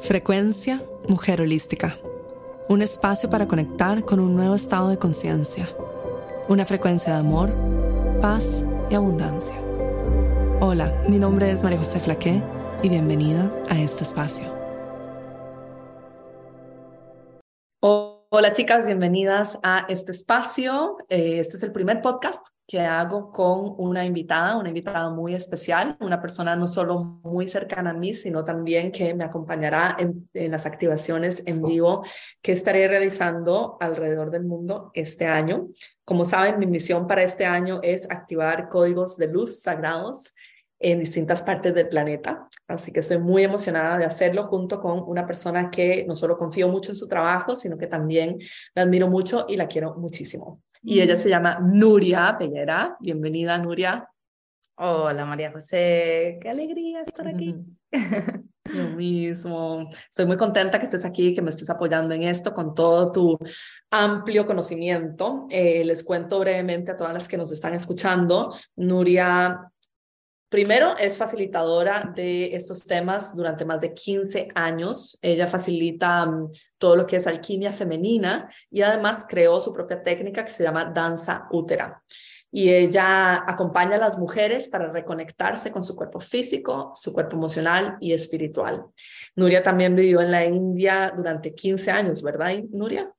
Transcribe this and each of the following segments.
Frecuencia Mujer Holística. Un espacio para conectar con un nuevo estado de conciencia. Una frecuencia de amor, paz y abundancia. Hola, mi nombre es María José Flaqué y bienvenida a este espacio. Hola chicas, bienvenidas a este espacio. Eh, este es el primer podcast que hago con una invitada, una invitada muy especial, una persona no solo muy cercana a mí, sino también que me acompañará en, en las activaciones en vivo que estaré realizando alrededor del mundo este año. Como saben, mi misión para este año es activar códigos de luz sagrados en distintas partes del planeta. Así que estoy muy emocionada de hacerlo junto con una persona que no solo confío mucho en su trabajo, sino que también la admiro mucho y la quiero muchísimo. Y ella se llama Nuria Peguera. Bienvenida, Nuria. Hola, María José. Qué alegría estar aquí. Lo mismo. Estoy muy contenta que estés aquí, que me estés apoyando en esto con todo tu amplio conocimiento. Eh, les cuento brevemente a todas las que nos están escuchando. Nuria Primero, es facilitadora de estos temas durante más de 15 años. Ella facilita mm, todo lo que es alquimia femenina y además creó su propia técnica que se llama danza útera. Y ella acompaña a las mujeres para reconectarse con su cuerpo físico, su cuerpo emocional y espiritual. Nuria también vivió en la India durante 15 años, ¿verdad, Nuria?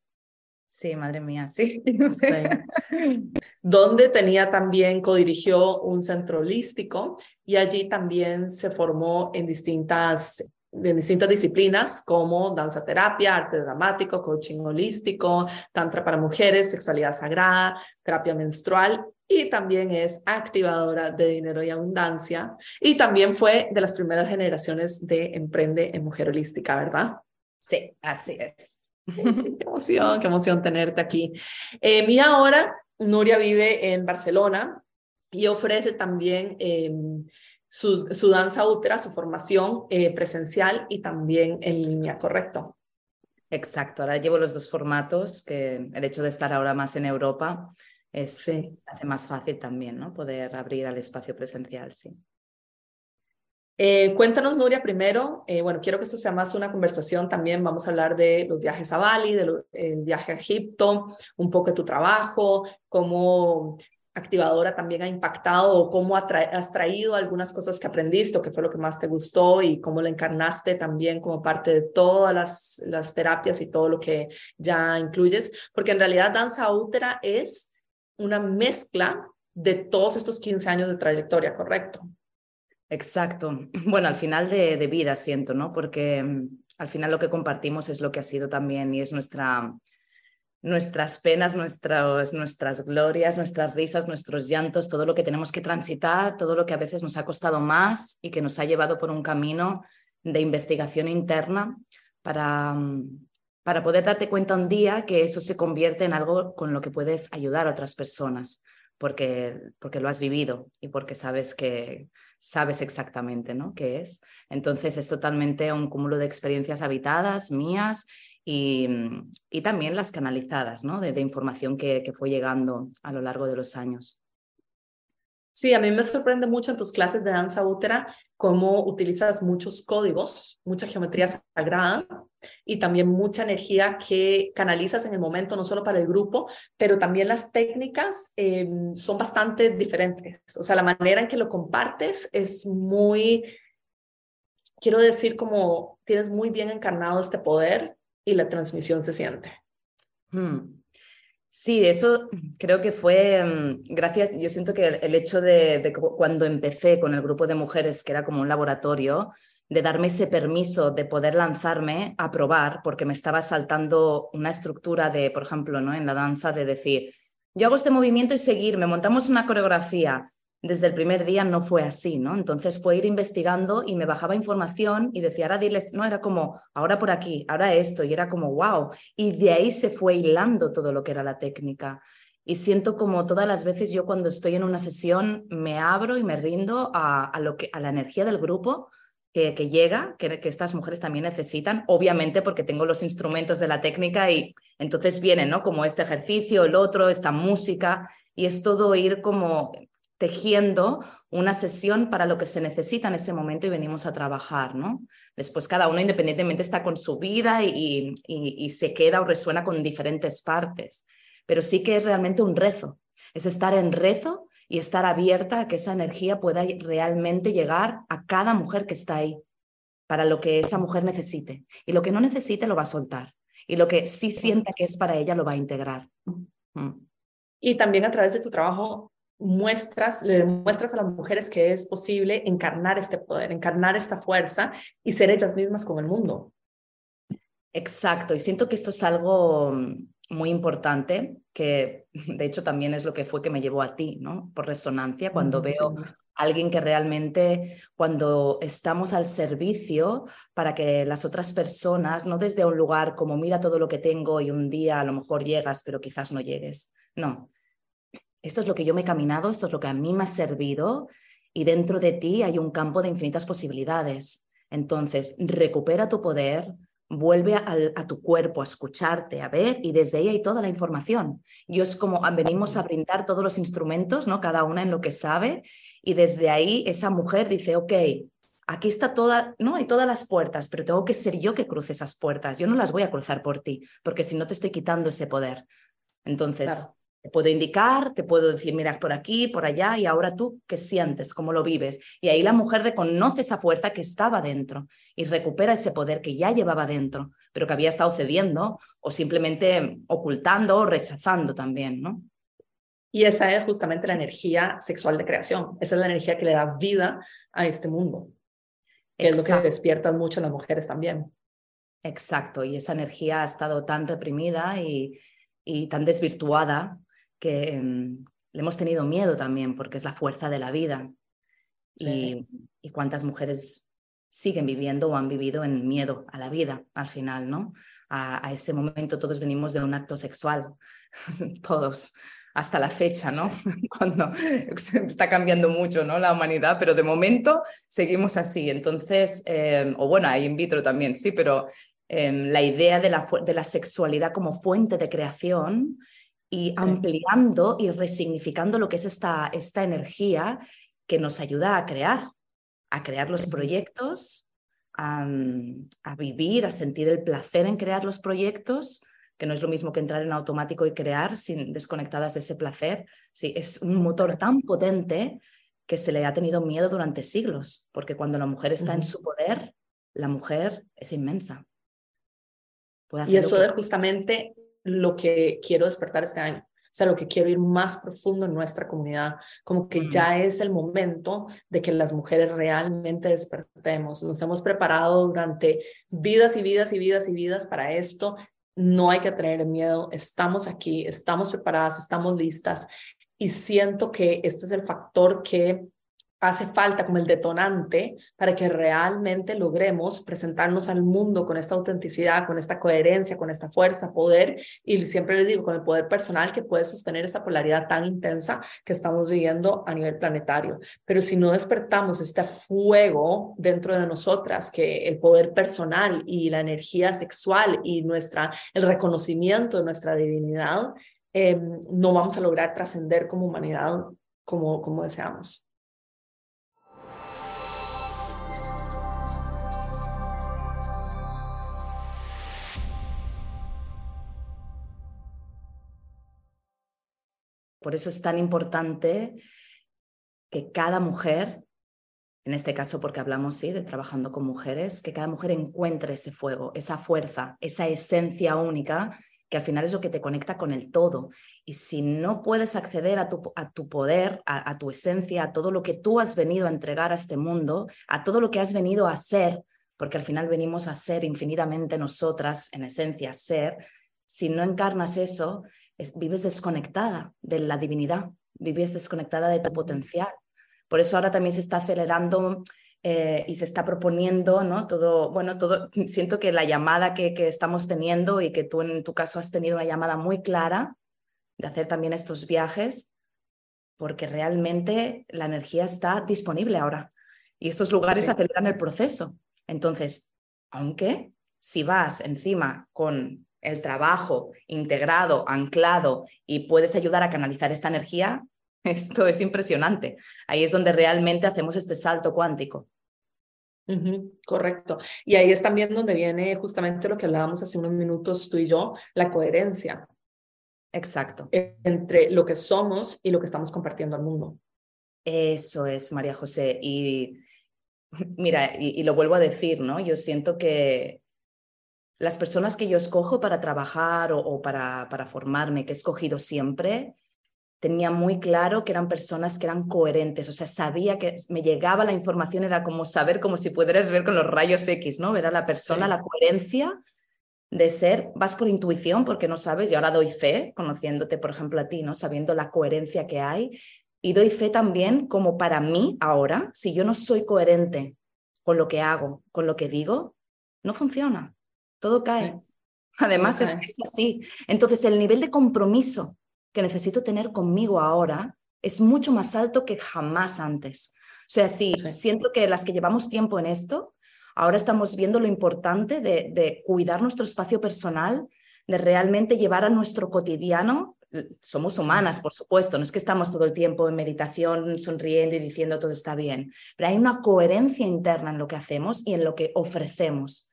Sí, madre mía, sí. Donde tenía también, codirigió un centro holístico y allí también se formó en distintas, en distintas disciplinas como danza terapia, arte dramático, coaching holístico, tantra para mujeres, sexualidad sagrada, terapia menstrual y también es activadora de dinero y abundancia y también fue de las primeras generaciones de Emprende en Mujer Holística, ¿verdad? Sí, así es. qué emoción, qué emoción tenerte aquí. Eh, mi ahora, Nuria vive en Barcelona y ofrece también em, su, su, danza útera, su formación eh, presencial y también en línea, ¿correcto? Exacto, ahora llevo los dos formatos, que el hecho de estar ahora más en Europa es, hace más fácil también, ¿no? Poder abrir al espacio presencial, sí. Eh, cuéntanos, Nuria, primero, eh, bueno, quiero que esto sea más una conversación también, vamos a hablar de los viajes a Bali, del viaje a Egipto, un poco de tu trabajo, cómo activadora también ha impactado o cómo has traído algunas cosas que aprendiste o qué fue lo que más te gustó y cómo lo encarnaste también como parte de todas las, las terapias y todo lo que ya incluyes, porque en realidad danza útera es una mezcla de todos estos 15 años de trayectoria, ¿correcto? Exacto. Bueno, al final de, vida siento, ¿no? Porque mm, al final lo que compartimos es lo que ha sido también y es nuestra, nuestras penas, nuestras, nuestras glorias, nuestras risas, nuestros llantos, todo lo que tenemos que transitar, todo lo que a veces nos ha costado más y que nos ha llevado por un camino de investigación interna para, mm, para poder darte cuenta un día que eso se convierte en algo con lo que puedes ayudar a otras personas, porque, porque lo has vivido y porque sabes que sabes exactamente ¿no? qué es. Entonces es totalmente un cúmulo de experiencias habitadas, mías y, y también las canalizadas, ¿no? de, de información que, que fue llegando a lo largo de los años. Sí, a mí me sorprende mucho en tus clases de danza útera cómo utilizas muchos códigos, mucha geometría sagrada y también mucha energía que canalizas en el momento, no solo para el grupo, pero también las técnicas eh, son bastante diferentes. O sea, la manera en que lo compartes es muy, quiero decir, como tienes muy bien encarnado este poder y la transmisión se siente. Hmm. Sí, eso creo que fue mm, gracias, yo siento que el, hecho de, cuando empecé con el grupo de mujeres, que era como un laboratorio, de darme ese permiso de poder lanzarme a probar, porque me estaba saltando una estructura de, por ejemplo, ¿no? en la danza, de decir, yo hago este movimiento y seguir, me montamos una coreografía, desde el primer día no fue así, ¿no? Entonces fue ir investigando y me bajaba información y decía, ahora diles, no, era como, ahora por aquí, ahora esto, y era como, wow. Y de ahí se fue hilando todo lo que era la técnica. Y siento como todas las veces yo cuando estoy en una sesión me abro y me rindo a, lo que, a la energía del grupo que, llega, que, estas mujeres también necesitan, obviamente porque tengo los instrumentos de la técnica y entonces vienen, ¿no? Como este ejercicio, el otro, esta música, y es todo ir como tejiendo una sesión para lo que se necesita en ese momento y venimos a trabajar, ¿no? Después cada uno independientemente está con su vida y, y, se queda o resuena con diferentes partes, pero sí que es realmente un rezo, es estar en rezo y estar abierta a que esa energía pueda realmente llegar a cada mujer que está ahí, para lo que esa mujer necesite. Y lo que no necesite lo va a soltar. Y lo que sí sienta que es para ella lo va a integrar. Mm. Y también a través de tu trabajo muestras, le demuestras a las mujeres que es posible encarnar este poder, encarnar esta fuerza y ser ellas mismas con el mundo. Exacto, y siento que esto es algo muy importante, que de hecho también es lo que fue que me llevó a ti, ¿no? Por resonancia, cuando veo a alguien que realmente, cuando estamos al servicio para que las otras personas, no desde un lugar como mira todo lo que tengo y un día a lo mejor llegas, pero quizás no llegues, no, esto es lo que yo me he caminado, esto es lo que a mí me ha servido y dentro de ti hay un campo de infinitas posibilidades. Entonces, recupera tu poder, vuelve a, tu cuerpo a escucharte, a ver, y desde ahí hay toda la información. Yo es como venimos a brindar todos los instrumentos, ¿no? Cada una en lo que sabe, y desde ahí esa mujer dice, ok, aquí está toda, no, hay todas las puertas, pero tengo que ser yo que cruce esas puertas. Yo no las voy a cruzar por ti, porque si no te estoy quitando ese poder. Entonces, te puedo indicar, te puedo decir, mira, por aquí, por allá, y ahora tú, ¿qué sientes? ¿Cómo lo vives? Y ahí la mujer reconoce esa fuerza que estaba dentro y recupera ese poder que ya llevaba dentro, pero que había estado cediendo o simplemente ocultando o rechazando también, ¿no? Y esa es justamente la energía sexual de creación. Esa es la energía que le da vida a este mundo, que es lo que despiertan mucho las mujeres también. Exacto, y esa energía ha estado tan reprimida y, y tan desvirtuada que em, le hemos tenido miedo también porque es la fuerza de la vida. Y, cuántas mujeres siguen viviendo o han vivido en miedo a la vida al final, ¿no? A, ese momento todos venimos de un acto sexual, todos, hasta la fecha, ¿no? Cuando está cambiando mucho, ¿no? La humanidad, pero de momento seguimos así. Entonces, em, o bueno, hay in vitro también, sí, pero em, la idea de la, de la sexualidad como fuente de creación y ampliando y resignificando lo que es esta, esta energía que nos ayuda a crear, a crear los proyectos, a, vivir, a sentir el placer en crear los proyectos, que no es lo mismo que entrar en automático y crear sin desconectadas de ese placer. Sí, es un motor tan potente que se le ha tenido miedo durante siglos, porque cuando la mujer está en su poder, la mujer es inmensa. y eso es justamente lo que quiero despertar este año. O sea, lo que quiero ir más profundo en nuestra comunidad, como que ya es el momento de que las mujeres realmente despertemos. Nos hemos preparado durante vidas y vidas y vidas y vidas para esto. No hay que tener miedo, estamos aquí, estamos preparadas, estamos listas y siento que este es el factor que hace falta como el detonante para que realmente logremos presentarnos al mundo con esta autenticidad, con esta coherencia, con esta fuerza, poder, y siempre les digo, con el poder personal que puede sostener esta polaridad tan intensa que estamos viviendo a nivel planetario. Pero si no despertamos este fuego dentro de nosotras, que el poder personal y la energía sexual y nuestra, el reconocimiento de nuestra divinidad, eh, no vamos a lograr trascender como humanidad como, como deseamos. Por eso es tan importante que cada mujer, en este caso porque hablamos sí, de trabajando con mujeres, que cada mujer encuentre ese fuego, esa fuerza, esa esencia única que al final es lo que te conecta con el todo. Y si no puedes acceder a tu, a tu poder, a, a, tu esencia, a todo lo que tú has venido a entregar a este mundo, a todo lo que has venido a ser, porque al final venimos a ser infinitamente nosotras, en esencia, ser, si no encarnas eso, vives desconectada de la divinidad, vives desconectada de tu potencial. Por eso ahora también se está acelerando eh, y se está proponiendo, ¿no? Todo, bueno, todo, siento que la llamada que, que estamos teniendo y que tú en tu caso has tenido una llamada muy clara de hacer también estos viajes, porque realmente la energía está disponible ahora y estos lugares aceleran el proceso. Entonces, aunque si vas encima con el trabajo integrado, anclado y puedes ayudar a canalizar esta energía, Esto es impresionante. Ahí es donde realmente hacemos este salto cuántico. correcto. Y ahí es también donde viene justamente lo que hablábamos hace unos minutos tú y yo, la coherencia. Exacto. Entre lo que somos y lo que estamos compartiendo al mundo. Eso es, María José. Y mira, y, lo vuelvo a decir, ¿no? Yo siento que las personas que yo escojo para trabajar o, para, para formarme, que he escogido siempre, tenía muy claro que eran personas que eran coherentes, o sea, sabía que me llegaba la información, era como saber, como si pudieras ver con los rayos X, ¿no? Ver a la persona, la coherencia de ser, vas por intuición porque no sabes, y ahora doy fe, conociéndote, por ejemplo, a ti, ¿no? Sabiendo la coherencia que hay, y doy fe también como para mí ahora, si yo no soy coherente con lo que hago, con lo que digo, no funciona, todo cae. Además Es, es así. Entonces, el nivel de compromiso que necesito tener conmigo ahora es mucho más alto que jamás antes. O sea, sí, siento que las que llevamos tiempo en esto, ahora estamos viendo lo importante de, de cuidar nuestro espacio personal, de realmente llevar a nuestro cotidiano somos humanas, por supuesto, no es que estamos todo el tiempo en meditación sonriendo y diciendo todo está bien, pero hay una coherencia interna en lo que hacemos y en lo que ofrecemos.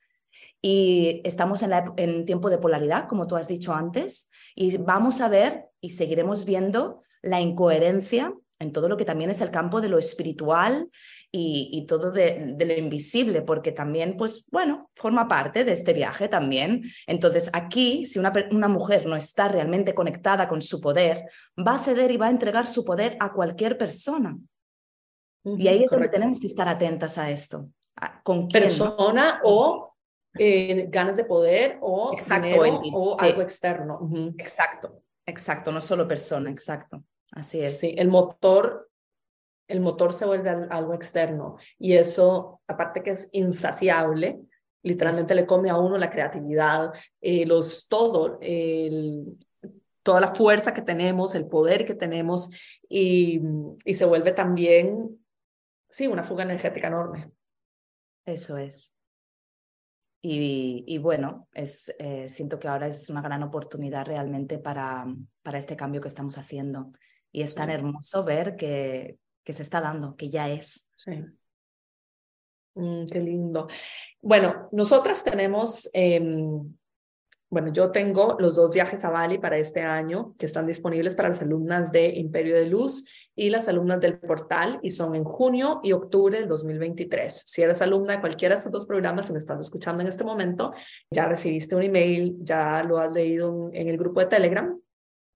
Y estamos en, en tiempo de polaridad, como tú has dicho antes, y vamos a ver y seguiremos viendo la incoherencia en todo lo que también es el campo de lo espiritual y, todo de, lo invisible, porque también, pues bueno, forma parte de este viaje también. Entonces, aquí, si una, una mujer no está realmente conectada con su poder, va a ceder y va a entregar su poder a cualquier persona. y ahí es donde tenemos que estar atentas a esto. ¿Con quién? Persona o eh, ganas de poder o, dinero, o algo externo. Exacto, exacto, no solo persona, exacto. Así es. Sí, el motor, el motor se vuelve algo externo y eso, aparte que es insaciable, literalmente le come a uno la creatividad, eh, los todo, el, toda la fuerza que tenemos, el poder que tenemos y, y se vuelve también, sí, una fuga energética enorme. Eso es. Y, bueno, es, eh, siento que ahora es una gran oportunidad realmente para, para este cambio que estamos haciendo. Y es tan hermoso ver que, que se está dando, que ya es. Sí. Mm, qué lindo. Bueno, nosotras tenemos, em, bueno, yo tengo los dos viajes a Bali para este año que están disponibles para las alumnas de Imperio de Luz y las alumnas del portal y son en junio y octubre del 2023. Si eres alumna de cualquiera de estos dos programas y me estás escuchando en este momento, ya recibiste un email, ya lo has leído en el grupo de Telegram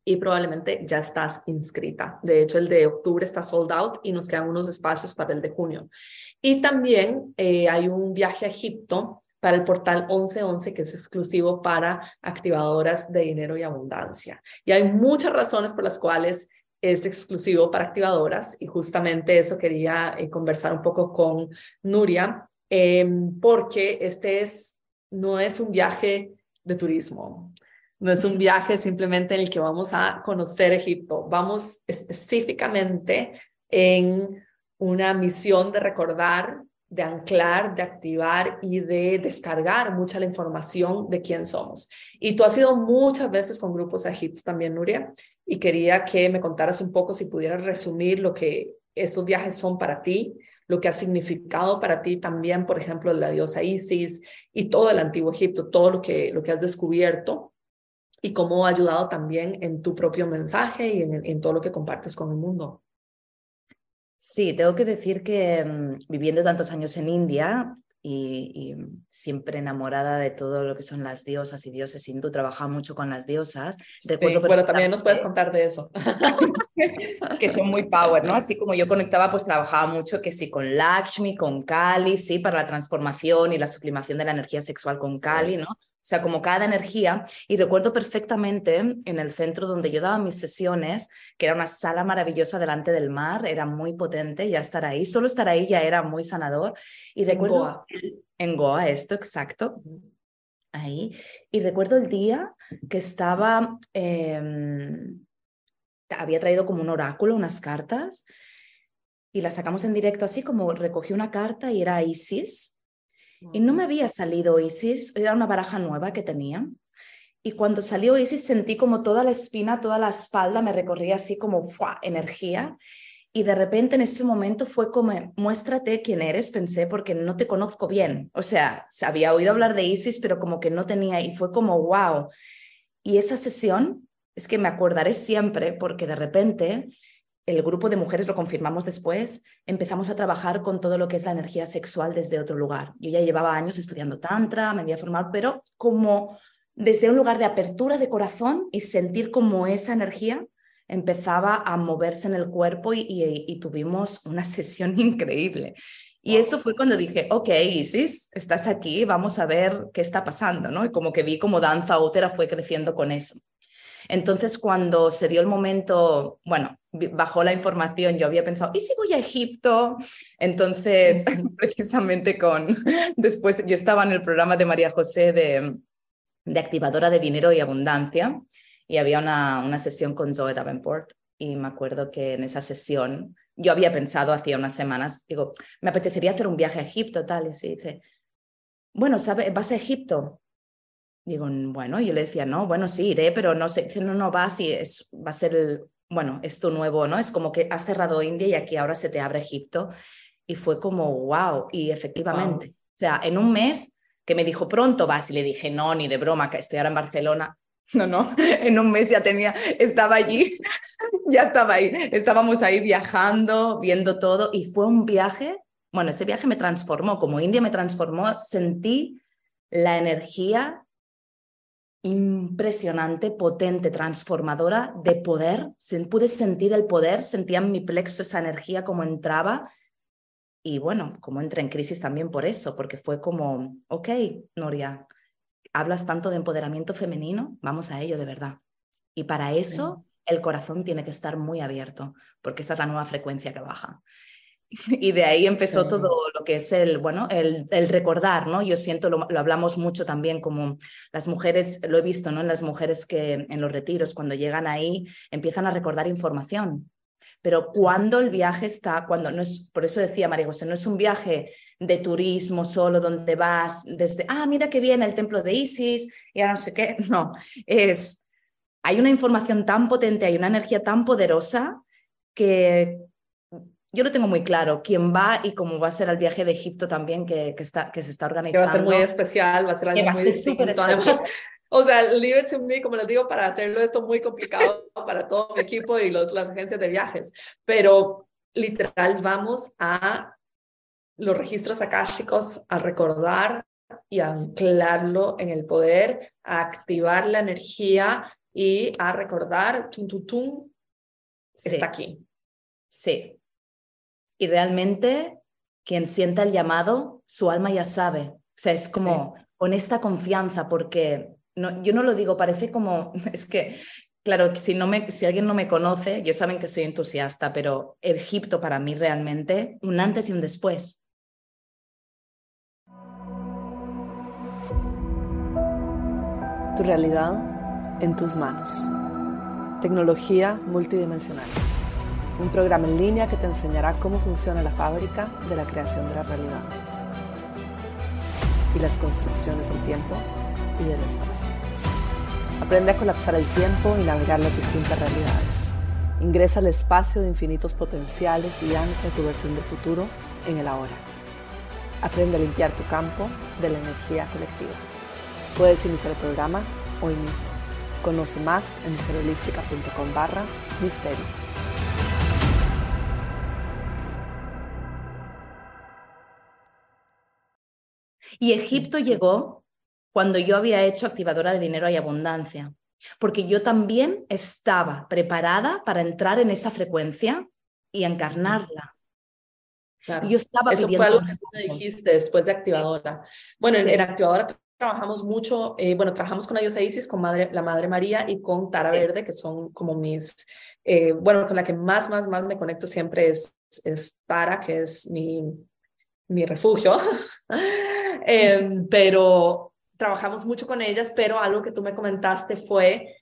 y probablemente ya estás inscrita. De hecho, el de octubre está sold out y nos quedan unos espacios para el de junio. Y también eh, hay un viaje a Egipto para el portal 1111 que es exclusivo para activadoras de dinero y abundancia. Y hay muchas razones por las cuales es exclusivo para activadoras y justamente eso quería eh, conversar un poco con Nuria, em, porque este es, no es un viaje de turismo, no es un viaje simplemente en el que vamos a conocer Egipto, vamos específicamente en una misión de recordar, de anclar, de activar y de descargar mucha la información de quién somos. Y tú has ido muchas veces con grupos a Egipto también, Nuria, y quería que me contaras un poco si pudieras resumir lo que estos viajes son para ti, lo que ha significado para ti también, por ejemplo, la diosa Isis y todo el antiguo Egipto, todo lo que, lo que has descubierto y cómo ha ayudado también en tu propio mensaje y en, todo lo que compartes con el mundo. Sí, tengo que decir que mm, viviendo tantos años en India y, siempre enamorada de todo lo que son las diosas y dioses hindú, trabajaba mucho con las diosas. Sí, bueno, también nos puedes contar de eso. que son muy power, ¿no? Así como yo conectaba, pues trabajaba mucho que sí con Lakshmi, con Kali, sí, para la transformación y la sublimación de la energía sexual con Kali, ¿no? O sea, como cada energía. Y recuerdo perfectamente en el centro donde yo daba mis sesiones, que era una sala maravillosa delante del mar, era muy potente ya estar ahí. Solo estar ahí ya era muy sanador. Y recuerdo en Goa, en Goa esto, exacto. Ahí. Y recuerdo el día que estaba, em, había traído como un oráculo, unas cartas, y las sacamos en directo así como recogí una carta y era Isis y no me había salido Isis, era una baraja nueva que tenía. Y cuando salió Isis sentí como toda la espina, toda la espalda me recorría así como ¡fua! energía. Y de repente en ese momento fue como, muéstrate quién eres, pensé, porque no te conozco bien. O sea, había oído hablar de Isis, pero como que no tenía, y fue como, wow. Y esa sesión, es que me acordaré siempre, porque de repente el grupo de mujeres, lo confirmamos después, empezamos a trabajar con todo lo que es la energía sexual desde otro lugar. Yo ya llevaba años estudiando tantra, me había formado, pero como desde un lugar de apertura de corazón y sentir como esa energía empezaba a moverse en el cuerpo y, tuvimos una sesión increíble. Y eso fue cuando dije, ok, Isis, estás aquí, vamos a ver qué está pasando, ¿no? Y como que vi como danza útera fue creciendo con eso. Entonces, cuando se dio el momento, bueno, bajó la información, yo había pensado, ¿y si voy a Egipto? Entonces, precisamente con, después yo estaba en el programa de María José de, de activadora de dinero y abundancia y había una, una sesión con Zoe Davenport y me acuerdo que en esa sesión yo había pensado hacía unas semanas, digo, me apetecería hacer un viaje a Egipto, tal, y se dice, bueno, ¿sabes? ¿Vas a Egipto? Digo, bueno, y yo le decía, no, bueno, sí, iré, pero no sé, dice, no, no, vas y es, va a ser el, bueno, es tu nuevo, ¿no? Es como que has cerrado India y aquí ahora se te abre Egipto. Y fue como, wow, y efectivamente, o sea, en un mes que me dijo, pronto vas, y le dije, no, ni de broma, que estoy ahora en Barcelona, no, no, en un mes ya tenía, estaba allí, ya estaba ahí, estábamos ahí viajando, viendo todo y fue un viaje, bueno, ese viaje me transformó, como India me transformó, sentí la energía impresionante, potente, transformadora de poder, pude sentir el poder, sentía en mi plexo esa energía como entraba y bueno, como entré en crisis también por eso, porque fue como, ok, Noria, hablas tanto de empoderamiento femenino, vamos a ello de verdad. Y para eso el corazón tiene que estar muy abierto, porque esta es la nueva frecuencia que baja. Y de ahí empezó todo lo que es el, bueno, el, el recordar, ¿no? Yo siento, lo, hablamos mucho también como las mujeres, lo he visto, ¿no? En las mujeres que en los retiros, cuando llegan ahí, empiezan a recordar información. Pero cuando el viaje está, cuando no es, por eso decía María José, no es un viaje de turismo solo donde vas desde, ah, mira qué viene el templo de Isis, y no sé qué, no, es, hay una información tan potente, hay una energía tan poderosa que yo lo tengo muy claro, quién va y cómo va a ser el viaje de Egipto también que, que, está, que se está organizando. Que va a ser muy especial, va a ser algo muy distinto. Además, o sea, leave it to me, como les digo, para hacerlo esto muy complicado para todo mi equipo y los, las agencias de viajes. Pero literal, vamos a los registros akáshicos a recordar y a anclarlo en el poder, a activar la energía y a recordar, tum, tum, tum, está aquí. Sí. Y realmente, quien sienta el llamado, su alma ya sabe. O sea, es como con esta confianza, porque no, yo no lo digo, parece como, es que, claro, si, no me, si alguien no me conoce, yo saben que soy entusiasta, pero Egipto para mí realmente, un antes y un después. Tu realidad en tus manos. Tecnología multidimensional. Un programa en línea que te enseñará cómo funciona la fábrica de la creación de la realidad y las construcciones del tiempo y del espacio. Aprende a colapsar el tiempo y navegar las distintas realidades. Ingresa al espacio de infinitos potenciales y ancla tu versión del futuro en el ahora. Aprende a limpiar tu campo de la energía colectiva. Puedes iniciar el programa hoy mismo. Conoce más en mujerholística.com barra misterio. Y Egipto llegó cuando yo había hecho activadora de dinero y abundancia, porque yo también estaba preparada para entrar en esa frecuencia y encarnarla. Yo estaba Eso fue algo que me dijiste después de activadora. Bueno, en, activadora trabajamos mucho, eh, bueno, trabajamos con la Isis, con madre, la Madre María y con Tara Verde, que son como mis, eh, bueno, con la que más, más, más me conecto siempre es, es Tara, que es mi, mi refugio. Em, pero trabajamos mucho con ellas, pero algo que tú me comentaste fue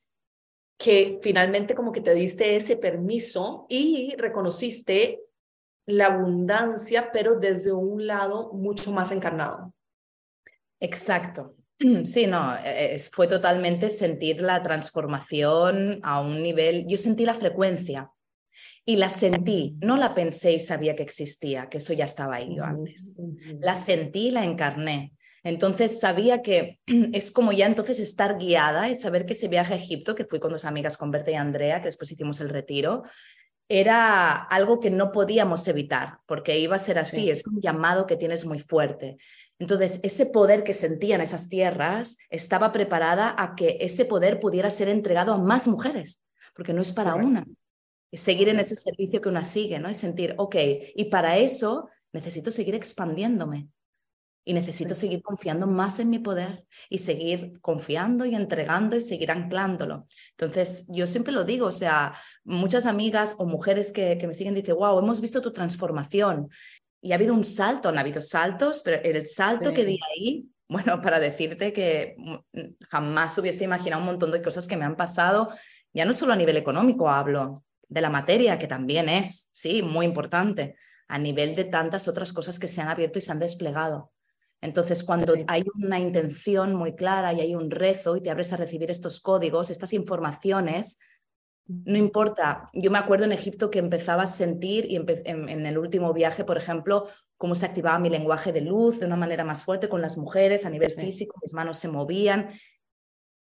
que finalmente como que te diste ese permiso y reconociste la abundancia, pero desde un lado mucho más encarnado. Exacto. Sí, no, e, fue totalmente sentir la transformación a un nivel, yo sentí la frecuencia y la sentí, no la pensé y sabía que existía, que eso ya estaba ahí yo antes. La sentí, la encarné. Entonces sabía que es como ya entonces estar guiada y saber que ese viaje a Egipto, que fui con dos amigas, con Berta y Andrea, que después hicimos el retiro, era algo que no podíamos evitar, porque iba a ser así, es un llamado que tienes muy fuerte. Entonces, ese poder que sentían esas tierras estaba preparada a que ese poder pudiera ser entregado a más mujeres, porque no es para una. Seguir en ese servicio que una sigue, ¿no? Y sentir, ok, y para eso necesito seguir expandiéndome y necesito seguir confiando más en mi poder y seguir confiando y entregando y seguir anclándolo. Entonces, yo siempre lo digo, o sea, muchas amigas o mujeres que, que me siguen dicen, wow, hemos visto tu transformación. Y ha habido un salto, han habido saltos, pero el salto que di ahí, bueno, para decirte que jamás hubiese imaginado un montón de cosas que me han pasado, ya no solo a nivel económico hablo, de la materia, que también es, sí, muy importante, a nivel de tantas otras cosas que se han abierto y se han desplegado. Entonces, cuando hay una intención muy clara y hay un rezo y te abres a recibir estos códigos, estas informaciones, no importa. Yo me acuerdo en Egipto que empezaba a sentir, y en, el último viaje, por ejemplo, cómo se activaba mi lenguaje de luz de una manera más fuerte con las mujeres a nivel físico, mis manos se movían.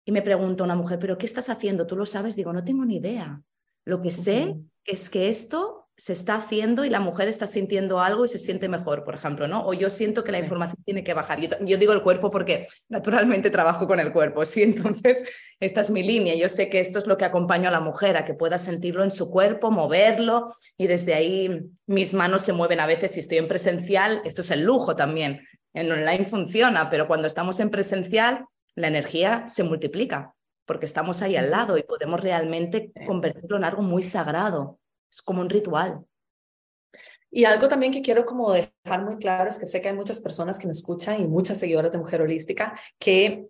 Y me pregunta una mujer, ¿pero qué estás haciendo? ¿Tú lo sabes? Digo, no tengo ni idea. Lo que sé es que esto se está haciendo y la mujer está sintiendo algo y se siente mejor, por ejemplo, ¿no? O yo siento que la información tiene que bajar. Yo, digo el cuerpo porque naturalmente trabajo con el cuerpo, ¿sí? Entonces, esta es mi línea. Yo sé que esto es lo que acompaño a la mujer, a que pueda sentirlo en su cuerpo, moverlo y desde ahí mis manos se mueven a veces si estoy en presencial. Esto es el lujo también. En online funciona, pero cuando estamos en presencial, la energía se multiplica porque estamos ahí al lado y podemos realmente convertirlo en algo muy sagrado es como un ritual. Y algo también que quiero como dejar muy claro es que sé que hay muchas personas que me escuchan y muchas seguidoras de Mujer Holística que,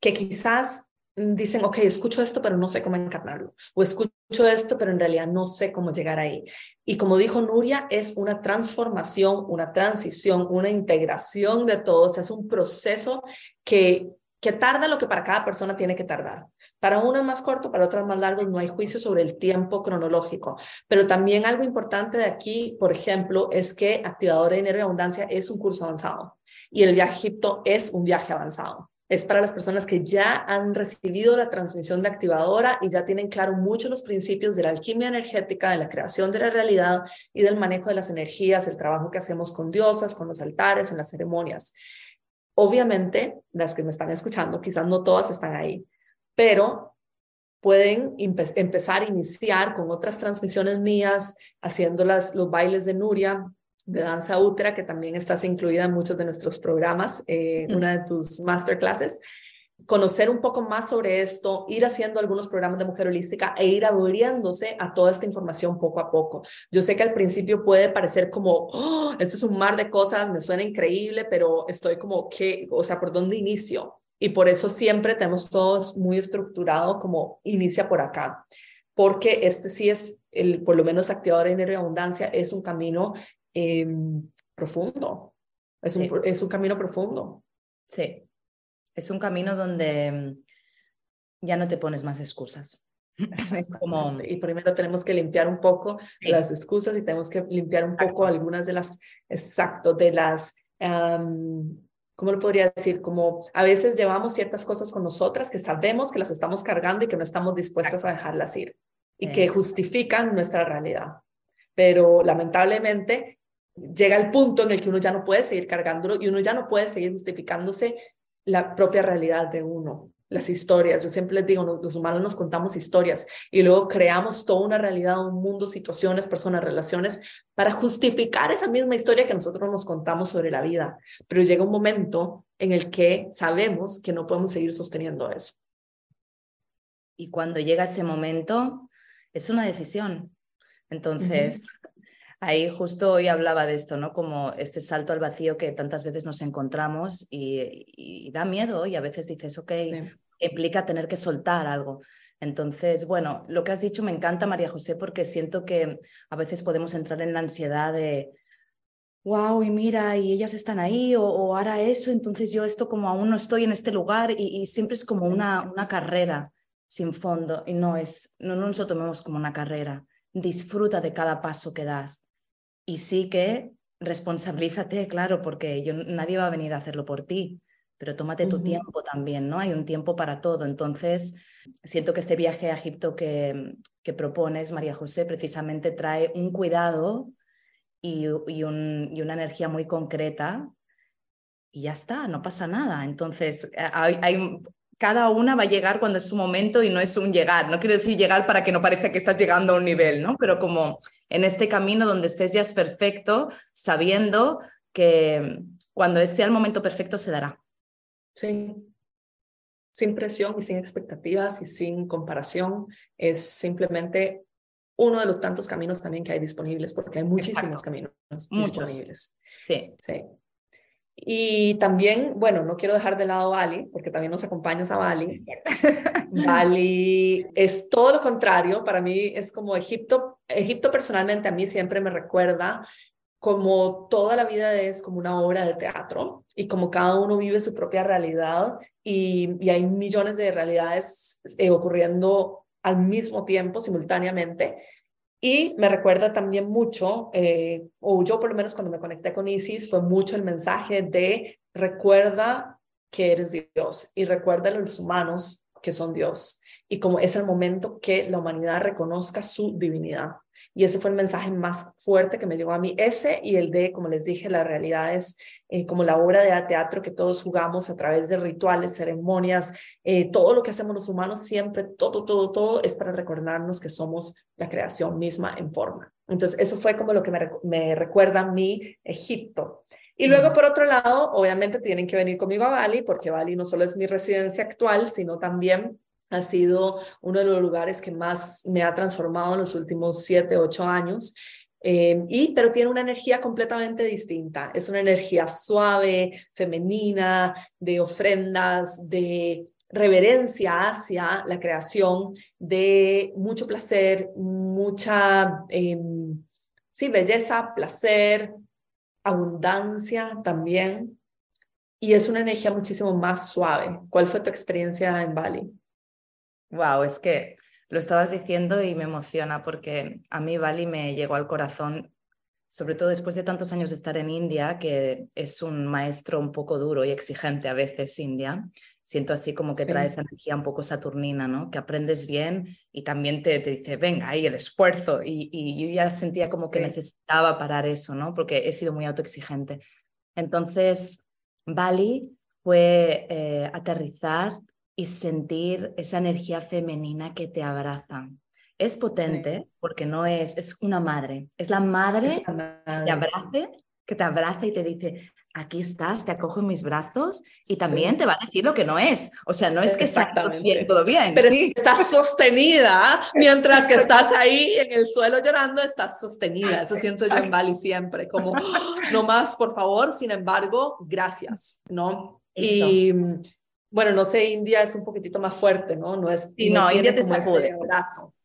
que quizás dicen, ok, escucho esto, pero no sé cómo encarnarlo. O escucho esto, pero en realidad no sé cómo llegar ahí. Y como dijo Nuria, es una transformación, una transición, una integración de todos. Es un proceso que, que tarda lo que para cada persona tiene que tardar. Para unas más corto, para otras más largo, no hay juicio sobre el tiempo cronológico. Pero también algo importante de aquí, por ejemplo, es que Activador de Dinero y Abundancia es un curso avanzado y el viaje Egipto es un viaje avanzado. Es para las personas que ya han recibido la transmisión de activadora y ya tienen claro mucho los principios de la alquimia energética, de la creación de la realidad y del manejo de las energías, el trabajo que hacemos con diosas, con los altares, en las ceremonias. Obviamente, las que me están escuchando, quizás no todas están ahí, pero pueden empezar a iniciar con otras transmisiones mías, haciendo las, los bailes de Nuria, de danza útera, que también estás incluida en muchos de nuestros programas, eh, mm. una de tus masterclasses. Conocer un poco más sobre esto, ir haciendo algunos programas de mujer holística e ir abriéndose a toda esta información poco a poco. Yo sé que al principio puede parecer como, oh, esto es un mar de cosas, me suena increíble, pero estoy como, ¿qué? O sea, ¿por dónde inicio? Y por eso siempre tenemos todos muy estructurado como inicia por acá, porque este sí es, el, por lo menos activador de dinero y abundancia, es un camino em, profundo, es un, es un camino profundo. Sí, es un camino donde em, ya no te pones más excusas. Como... Y primero tenemos que limpiar un poco las excusas y tenemos que limpiar un poco algunas de las, exacto, de las ¿cómo lo podría decir? Como a veces llevamos ciertas cosas con nosotras que sabemos que las estamos cargando y que no estamos dispuestas a dejarlas ir y que justifican nuestra realidad. Pero lamentablemente llega el punto en el que uno ya no puede seguir cargándolo y uno ya no puede seguir justificándose la propia realidad de uno las historias. Yo siempre les digo, los humanos nos contamos historias y luego creamos toda una realidad, un mundo, situaciones, personas, relaciones para justificar esa misma historia que nosotros nos contamos sobre la vida. Pero llega un momento en el que sabemos que no podemos seguir sosteniendo eso. Y cuando llega ese momento, es una decisión. Entonces, ahí justo hoy hablaba de esto, ¿no? Como este salto al vacío que tantas veces nos encontramos y, da miedo y a veces dices, ok, implica tener que soltar algo. Entonces, bueno, lo que has dicho me encanta, María José, porque siento que a veces podemos entrar en la ansiedad de, wow, y mira, y ellas están ahí, o, o hará eso, entonces yo esto como aún no estoy en este lugar, y, y siempre es como una, una carrera sin fondo, y no es, no, no nos lo tomemos como una carrera, disfruta de cada paso que das, y sí que responsabilízate, claro, porque yo, nadie va a venir a hacerlo por ti, pero tómate tu tiempo también, ¿no? Hay un tiempo para todo. Entonces, siento que este viaje a Egipto que, que propones, María José, precisamente trae un cuidado y, y, un, y, una energía muy concreta y ya está, no pasa nada. Entonces, hay, hay, cada una va a llegar cuando es su momento y no es un llegar. No quiero decir llegar para que no parezca que estás llegando a un nivel, ¿no? Pero como en este camino donde estés ya es perfecto, sabiendo que cuando sea el momento perfecto se dará. Sí. Sin presión y sin expectativas y sin comparación. Es simplemente uno de los tantos caminos también que hay disponibles, porque hay muchísimos Exacto. caminos Muchos. disponibles. Sí. Sí. Y también, bueno, no quiero dejar de lado Bali, porque también nos acompañas a Bali. Bali es todo lo contrario, para mí es como Egipto. Egipto personalmente a mí siempre me recuerda como toda la vida es como una obra de teatro y como cada uno vive su propia realidad y, y hay millones de realidades eh, ocurriendo al mismo tiempo, simultáneamente. Y me recuerda también mucho, eh, o yo por lo menos cuando me conecté con Isis, fue mucho el mensaje de recuerda que eres Dios y recuerda a los humanos que son Dios. Y como es el momento que la humanidad reconozca su divinidad. Y ese fue el mensaje más fuerte que me llegó a mí. Ese y el de, como les dije, la realidad es eh, como la obra de teatro que todos jugamos a través de rituales, ceremonias, eh, todo lo que hacemos los humanos, siempre, todo, todo, todo es para recordarnos que somos la creación misma en forma. Entonces, eso fue como lo que me, me recuerda a mí Egipto. Y luego, por otro lado, obviamente tienen que venir conmigo a Bali, porque Bali no solo es mi residencia actual, sino también ha sido uno de los lugares que más me ha transformado en los últimos siete, ocho años. Eh, y, pero tiene una energía completamente distinta. Es una energía suave, femenina, de ofrendas, de reverencia hacia la creación, de mucho placer, mucha, eh, sí, belleza, placer, abundancia también. Y es una energía muchísimo más suave. ¿Cuál fue tu experiencia en Bali? Wow, es que lo estabas diciendo y me emociona porque a mí Bali me llegó al corazón, sobre todo después de tantos años de estar en India, que es un maestro un poco duro y exigente a veces India. Siento así como que sí. trae esa energía un poco saturnina, ¿no? Que aprendes bien y también te, te dice, venga, ahí el esfuerzo. Y, y yo ya sentía como sí. que necesitaba parar eso, ¿no? Porque he sido muy autoexigente. Entonces, Bali fue eh, aterrizar y sentir esa energía femenina que te abraza. Es potente sí. porque no es, es una madre, es la madre, es madre. que te abrace, que te abraza y te dice, aquí estás, te acojo en mis brazos y también sí. te va a decir lo que no es. O sea, no es que está todo bien, todo bien. Pero sí. estás sostenida mientras que estás ahí en el suelo llorando, estás sostenida. Eso siento yo en Bali siempre, como, no más, por favor, sin embargo, gracias, ¿no? Eso. Y bueno, no sé, India es un poquitito más fuerte, ¿no? No es. Sí, no, India te sacude.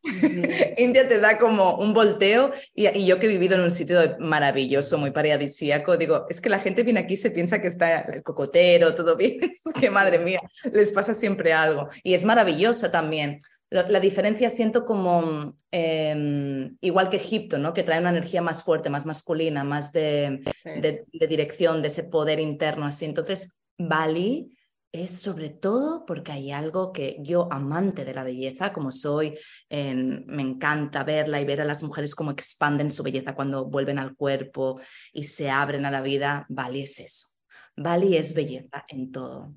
India te da como un volteo y, y, yo que he vivido en un sitio maravilloso, muy paradisíaco, digo, es que la gente viene aquí y se piensa que está el cocotero, todo bien, es que madre mía, les pasa siempre algo. Y es maravillosa también. La, la diferencia siento como, eh, igual que Egipto, ¿no? Que trae una energía más fuerte, más masculina, más de, sí. de, de dirección, de ese poder interno, así. Entonces, Bali es sobre todo porque hay algo que yo, amante de la belleza, como soy, en, me encanta verla y ver a las mujeres cómo expanden su belleza cuando vuelven al cuerpo y se abren a la vida. Bali es eso. Bali es belleza en todo.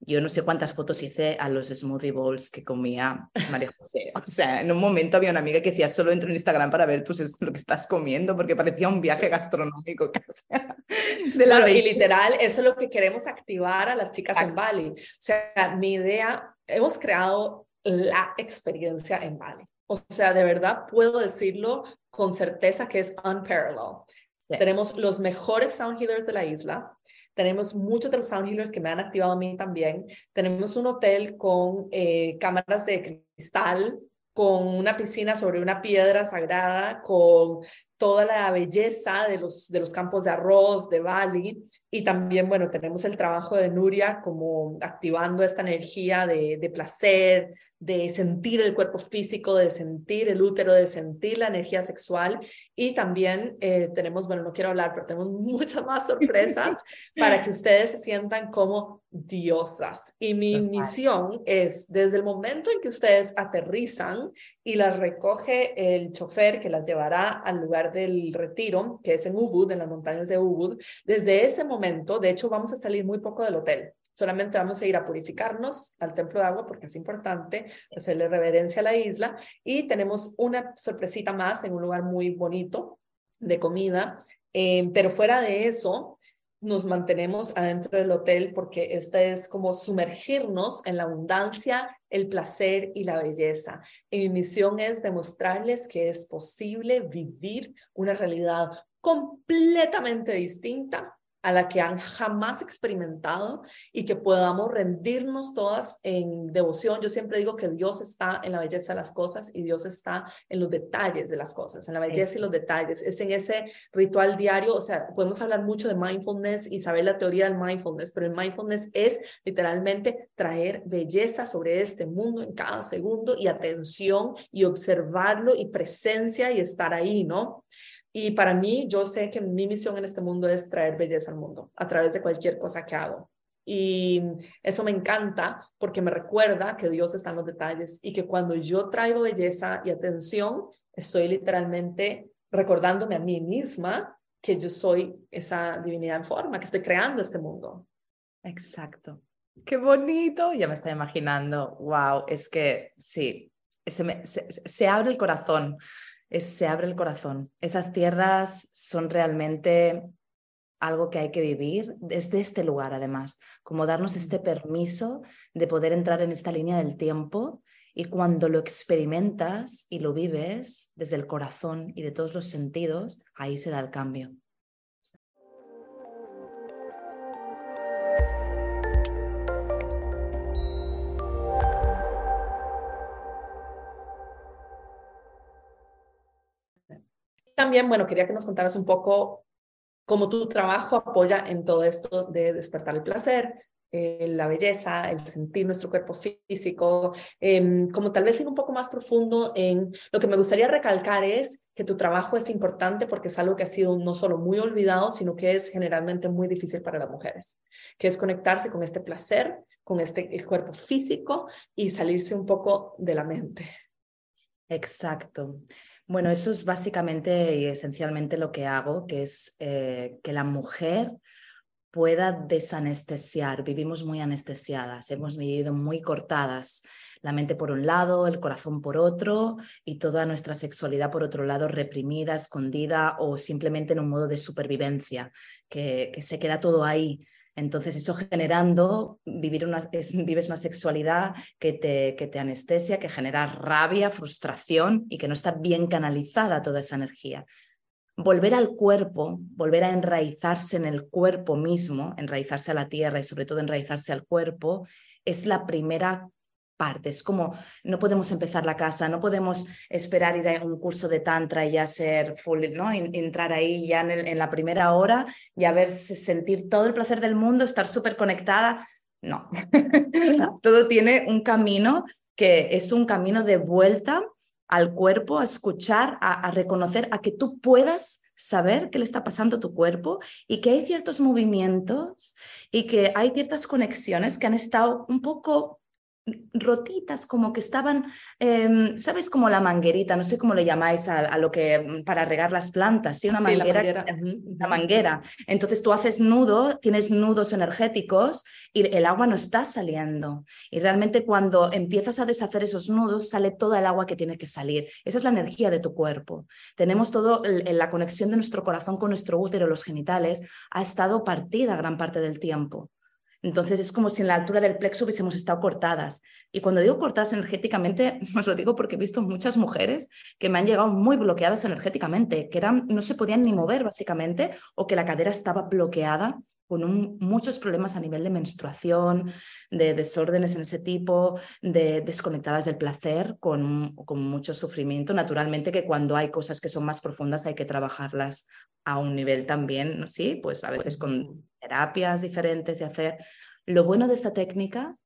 Yo no sé cuántas fotos hice a los smoothie bowls que comía María José. O sea, en un momento había una amiga que decía, solo entro en Instagram para ver pues, lo que estás comiendo, porque parecía un viaje gastronómico casi. De la claro, y literal, eso es lo que queremos activar a las chicas en Bali. O sea, mi idea, hemos creado la experiencia en Bali. O sea, de verdad puedo decirlo con certeza que es unparalleled. Sí. Tenemos los mejores sound healers de la isla, tenemos muchos de los sound healers que me han activado a mí también. Tenemos un hotel con eh, cámaras de cristal, con una piscina sobre una piedra sagrada, con toda la belleza de los, de los campos de arroz de Bali y también, bueno, tenemos el trabajo de Nuria como activando esta energía de, de placer, de sentir el cuerpo físico, de sentir el útero, de sentir la energía sexual. Y también eh, tenemos, bueno, no quiero hablar, pero tenemos muchas más sorpresas para que ustedes se sientan como diosas. Y mi misión es, desde el momento en que ustedes aterrizan y las recoge el chofer que las llevará al lugar del retiro, que es en Ubud, en las montañas de Ubud, desde ese momento, de hecho, vamos a salir muy poco del hotel. Solamente vamos a ir a purificarnos al templo de agua porque es importante hacerle reverencia a la isla y tenemos una sorpresita más en un lugar muy bonito de comida. Eh, pero fuera de eso, nos mantenemos adentro del hotel porque esta es como sumergirnos en la abundancia, el placer y la belleza. Y mi misión es demostrarles que es posible vivir una realidad completamente distinta a la que han jamás experimentado y que podamos rendirnos todas en devoción. Yo siempre digo que Dios está en la belleza de las cosas y Dios está en los detalles de las cosas, en la belleza y los detalles. Es en ese ritual diario, o sea, podemos hablar mucho de mindfulness y saber la teoría del mindfulness, pero el mindfulness es literalmente traer belleza sobre este mundo en cada segundo y atención y observarlo y presencia y estar ahí, ¿no? Y para mí, yo sé que mi misión en este mundo es traer belleza al mundo a través de cualquier cosa que hago. Y eso me encanta porque me recuerda que Dios está en los detalles y que cuando yo traigo belleza y atención, estoy literalmente recordándome a mí misma que yo soy esa divinidad en forma, que estoy creando este mundo. Exacto. Qué bonito. Ya me estoy imaginando. Wow, es que sí, se, se abre el corazón se abre el corazón. Esas tierras son realmente algo que hay que vivir desde este lugar, además, como darnos este permiso de poder entrar en esta línea del tiempo y cuando lo experimentas y lo vives desde el corazón y de todos los sentidos, ahí se da el cambio. También, bueno, quería que nos contaras un poco cómo tu trabajo apoya en todo esto de despertar el placer, eh, la belleza, el sentir nuestro cuerpo físico, em, como tal vez ir un poco más profundo en lo que me gustaría recalcar es que tu trabajo es importante porque es algo que ha sido no solo muy olvidado, sino que es generalmente muy difícil para las mujeres, que es conectarse con este placer, con este el cuerpo físico y salirse un poco de la mente. Exacto. Bueno, eso es básicamente y esencialmente lo que hago, que es eh, que la mujer pueda desanestesiar. Vivimos muy anestesiadas, hemos vivido muy cortadas, la mente por un lado, el corazón por otro y toda nuestra sexualidad por otro lado reprimida, escondida o simplemente en un modo de supervivencia, que, que se queda todo ahí entonces, eso generando, vivir una, vives una sexualidad que te, que te anestesia, que genera rabia, frustración y que no está bien canalizada toda esa energía. Volver al cuerpo, volver a enraizarse en el cuerpo mismo, enraizarse a la tierra y sobre todo enraizarse al cuerpo, es la primera partes, como no podemos empezar la casa, no podemos esperar ir a un curso de tantra y ya ser full, ¿no? entrar ahí ya en, la primera hora y a ver, sentir todo el placer del mundo, estar súper conectada. No, todo tiene un camino que es un camino de vuelta al cuerpo, a escuchar, a, a reconocer, a que tú puedas saber qué le está pasando a tu cuerpo y que hay ciertos movimientos y que hay ciertas conexiones que han estado un poco rotitas, como que estaban, em, ¿sabes? Como la manguerita, no sé cómo le llamáis a, lo que mm, para regar las plantas, ¿sí? Una manguera. La manguera. Entonces tú haces nudo, tienes nudos energéticos y el agua no está saliendo. Y realmente cuando empiezas a deshacer esos nudos, sale toda el agua que tiene que salir. Esa es la energía de tu cuerpo. Tenemos todo, la conexión de nuestro corazón con nuestro útero, los genitales, ha estado partida gran parte del tiempo. Entonces es como si en la altura del plexo hubiésemos estado cortadas. Y cuando digo cortadas energéticamente, os lo digo porque he visto muchas mujeres que me han llegado muy bloqueadas energéticamente, que eran, no se podían ni mover básicamente, o que la cadera estaba bloqueada con muchos problemas a nivel de menstruación, de desórdenes en ese tipo, de desconectadas del placer, con, con mucho sufrimiento. Naturalmente que cuando hay cosas que son más profundas hay que trabajarlas a un nivel también, ¿sí? Pues a veces con terapias diferentes de hacer. Lo bueno de esta técnica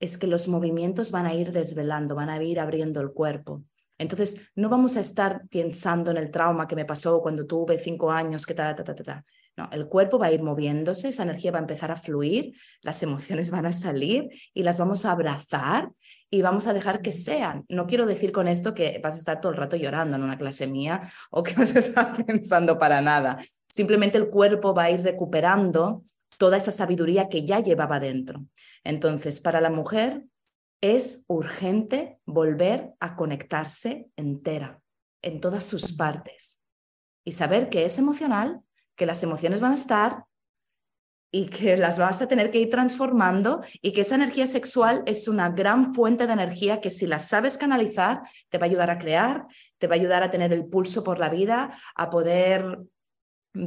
es que los movimientos van a ir desvelando, van a ir abriendo el cuerpo. Entonces, no vamos a estar pensando en el trauma que me pasó cuando tuve cinco años, que ta, ta, ta, ta, ta. No, el cuerpo va a ir moviéndose, esa energía va a empezar a fluir, las emociones van a salir y las vamos a abrazar y vamos a dejar que sean. No quiero decir con esto que vas a estar todo el rato llorando en una clase mía o que vas a estar pensando para nada. Simplemente el cuerpo va a ir recuperando toda esa sabiduría que ya llevaba dentro. Entonces, para la mujer es urgente volver a conectarse entera, en todas sus partes, y saber que es emocional que las emociones van a estar y que las vas a tener que ir transformando y que esa energía sexual es una gran fuente de energía que si la sabes canalizar te va a ayudar a crear, te va a ayudar a tener el pulso por la vida, a poder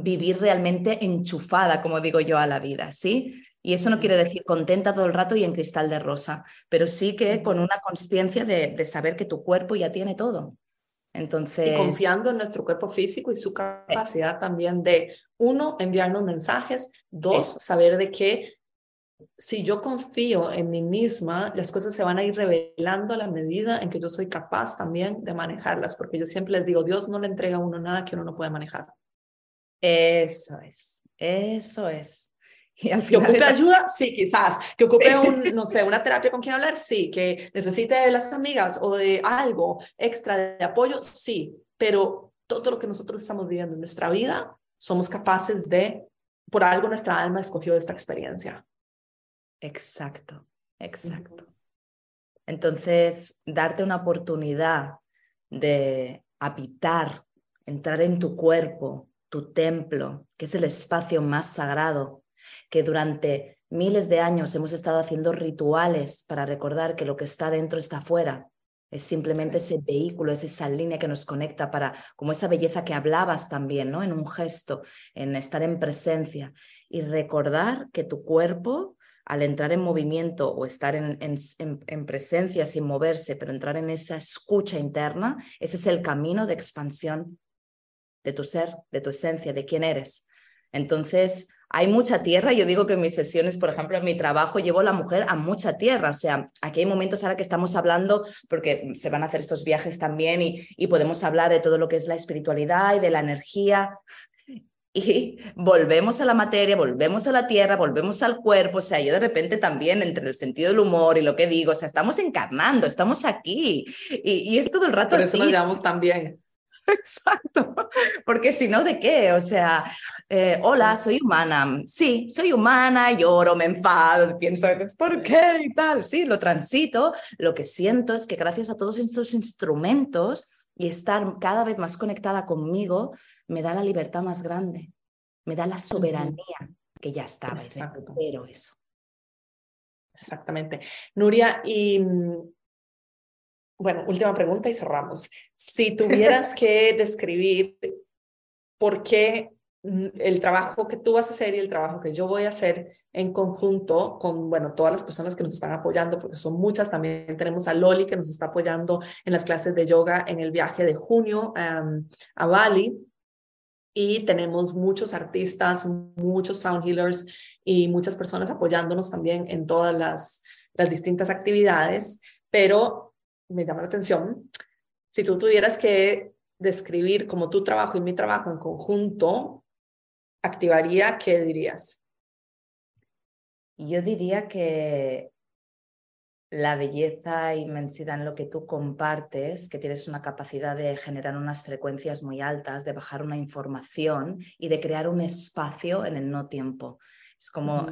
vivir realmente enchufada, como digo yo, a la vida, ¿sí? Y eso no quiere decir contenta todo el rato y en cristal de rosa, pero sí que con una conciencia de, de saber que tu cuerpo ya tiene todo. Entonces, y confiando en nuestro cuerpo físico y su capacidad también de, uno, enviarnos mensajes, dos, saber de que si yo confío en mí misma, las cosas se van a ir revelando a la medida en que yo soy capaz también de manejarlas, porque yo siempre les digo, Dios no le entrega a uno nada que uno no pueda manejar. Eso es, eso es. Y al final que ocupe ayuda, sí, quizás. Que ocupe, un, no sé, una terapia con quien hablar, sí. Que necesite de las amigas o de algo extra de apoyo, sí. Pero todo lo que nosotros estamos viviendo en nuestra vida, somos capaces de, por algo nuestra alma escogió esta experiencia. Exacto, exacto. Entonces, darte una oportunidad de habitar, entrar en tu cuerpo, tu templo, que es el espacio más sagrado que durante miles de años hemos estado haciendo rituales para recordar que lo que está dentro está afuera. Es simplemente ese vehículo, es esa línea que nos conecta para, como esa belleza que hablabas también, ¿no? En un gesto, en estar en presencia y recordar que tu cuerpo, al entrar en movimiento o estar en, en presencia sin moverse, pero entrar en esa escucha interna, ese es el camino de expansión de tu ser, de tu esencia, de quién eres. Entonces, hay mucha tierra. Yo digo que en mis sesiones, por ejemplo, en mi trabajo, llevo a la mujer a mucha tierra. O sea, aquí hay momentos ahora que estamos hablando, porque se van a hacer estos viajes también y, y podemos hablar de todo lo que es la espiritualidad y de la energía. Y volvemos a la materia, volvemos a la tierra, volvemos al cuerpo. O sea, yo de repente también, entre el sentido del humor y lo que digo, o sea, estamos encarnando, estamos aquí. Y, y es todo el rato Por eso nos llevamos también. Exacto, porque si no, ¿de qué? O sea, eh, hola, soy humana. Sí, soy humana, lloro, me enfado, pienso, ¿por qué? Y tal. Sí, lo transito. Lo que siento es que gracias a todos estos instrumentos y estar cada vez más conectada conmigo, me da la libertad más grande, me da la soberanía que ya estaba. Pero eso. Exactamente. Nuria, y bueno, última pregunta y cerramos. Si tuvieras que describir por qué el trabajo que tú vas a hacer y el trabajo que yo voy a hacer en conjunto con, bueno, todas las personas que nos están apoyando, porque son muchas, también tenemos a Loli que nos está apoyando en las clases de yoga en el viaje de junio a Bali, y tenemos muchos artistas, muchos sound healers y muchas personas apoyándonos también en todas las, las distintas actividades, pero me llama la atención, si tú tuvieras que describir como tu trabajo y mi trabajo en conjunto, activaría, ¿qué dirías? Yo diría que la belleza e inmensidad en lo que tú compartes, que tienes una capacidad de generar unas frecuencias muy altas, de bajar una información y de crear un espacio en el no tiempo. Es como,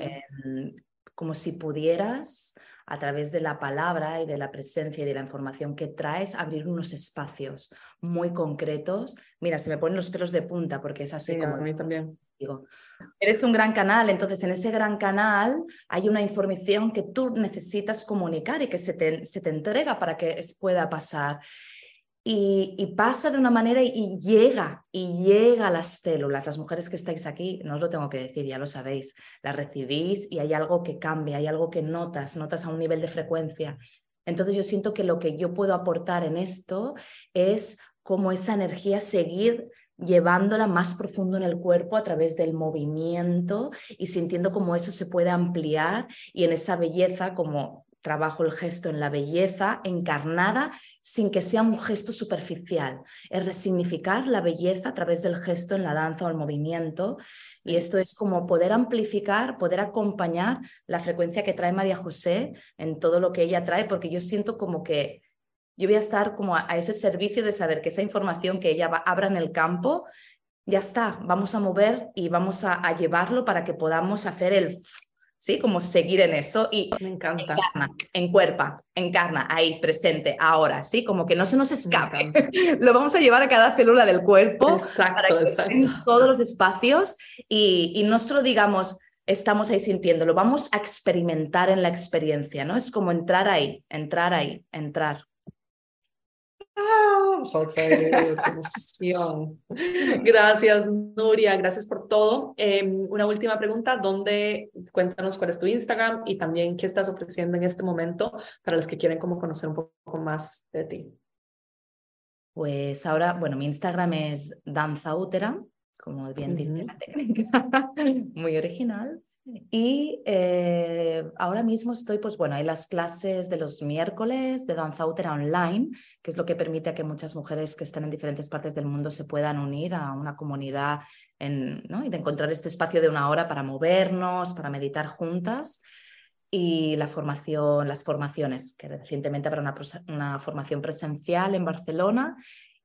como si pudieras a través de la palabra y de la presencia y de la información que traes, abrir unos espacios muy concretos. Mira, se me ponen los pelos de punta porque es así como... A mí también. Eres un gran canal, entonces en ese gran canal hay una información que tú necesitas comunicar y que se te, se te entrega para que pueda pasar. Y, pasa de una manera y, llega, y llega a las células. Las mujeres que estáis aquí, no os lo tengo que decir, ya lo sabéis, la recibís y hay algo que cambia, hay algo que notas, notas a un nivel de frecuencia. Entonces yo siento que lo que yo puedo aportar en esto es como esa energía seguir llevándola más profundo en el cuerpo a través del movimiento y sintiendo cómo eso se puede ampliar y en esa belleza como trabajo el gesto en la belleza encarnada sin que sea un gesto superficial. Es resignificar la belleza a través del gesto en la danza o el movimiento. Y esto es como poder amplificar, poder acompañar la frecuencia que trae María José en todo lo que ella trae, porque yo siento como que yo voy a estar como a, ese servicio de saber que esa información que ella abra en el campo, ya está, vamos a mover y vamos a, a llevarlo para que podamos hacer el ¿sí? Como seguir en eso y me encanta. Encarna, encuerpa, encarna ahí, presente, ahora, ¿sí? Como que no se nos escape. Lo vamos a llevar a cada célula del cuerpo exacto, exacto. en todos los espacios y, y no solo digamos, estamos ahí sintiéndolo, vamos a experimentar en la experiencia, ¿no? Es como entrar ahí, entrar ahí, entrar. Ah, so Gracias, Nuria. Gracias por todo. Em, una última pregunta. ¿Dónde, cuéntanos cuál es tu Instagram y también qué estás ofreciendo en este momento para los que quieren como conocer un poco más de ti? Pues ahora, bueno, mi Instagram es danza útera, como bien dice la técnica, muy original. Y eh, ahora mismo estoy, pues bueno, hay las clases de los miércoles de danza útera online, que es lo que permite a que muchas mujeres que están en diferentes partes del mundo se puedan unir a una comunidad en, y de encontrar este espacio de una hora para movernos, para meditar juntas. Y la formación, las formaciones, que recientemente habrá una, una formación presencial en Barcelona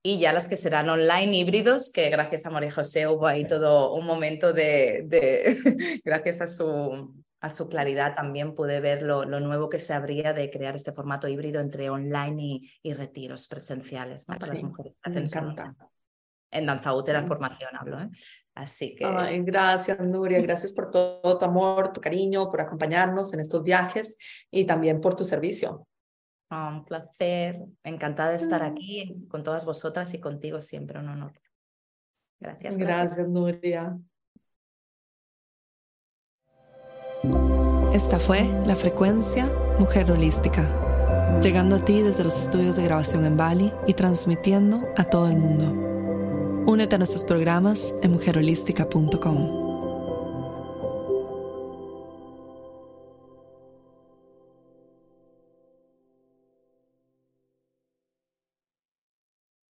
y ya las que serán online híbridos, que gracias a María José hubo ahí todo un momento de, de gracias a su, a su claridad también pude ver lo, lo, nuevo que se habría de crear este formato híbrido entre online y, y retiros presenciales ¿no? para las mujeres. Me encanta. En danza útera formación hablo. ¿eh? Así que... Ay, gracias, Nuria. Gracias por todo tu amor, tu cariño, por acompañarnos en estos viajes y también por tu servicio. Ah, un placer, encantada de estar mm. aquí con todas vosotras y contigo siempre, un honor. Gracias. Gracias, Nuria. Esta fue la frecuencia Mujer Holística, llegando a ti desde los estudios de grabación en Bali y transmitiendo a todo el mundo. Únete a nuestros programas en mujerholística.com.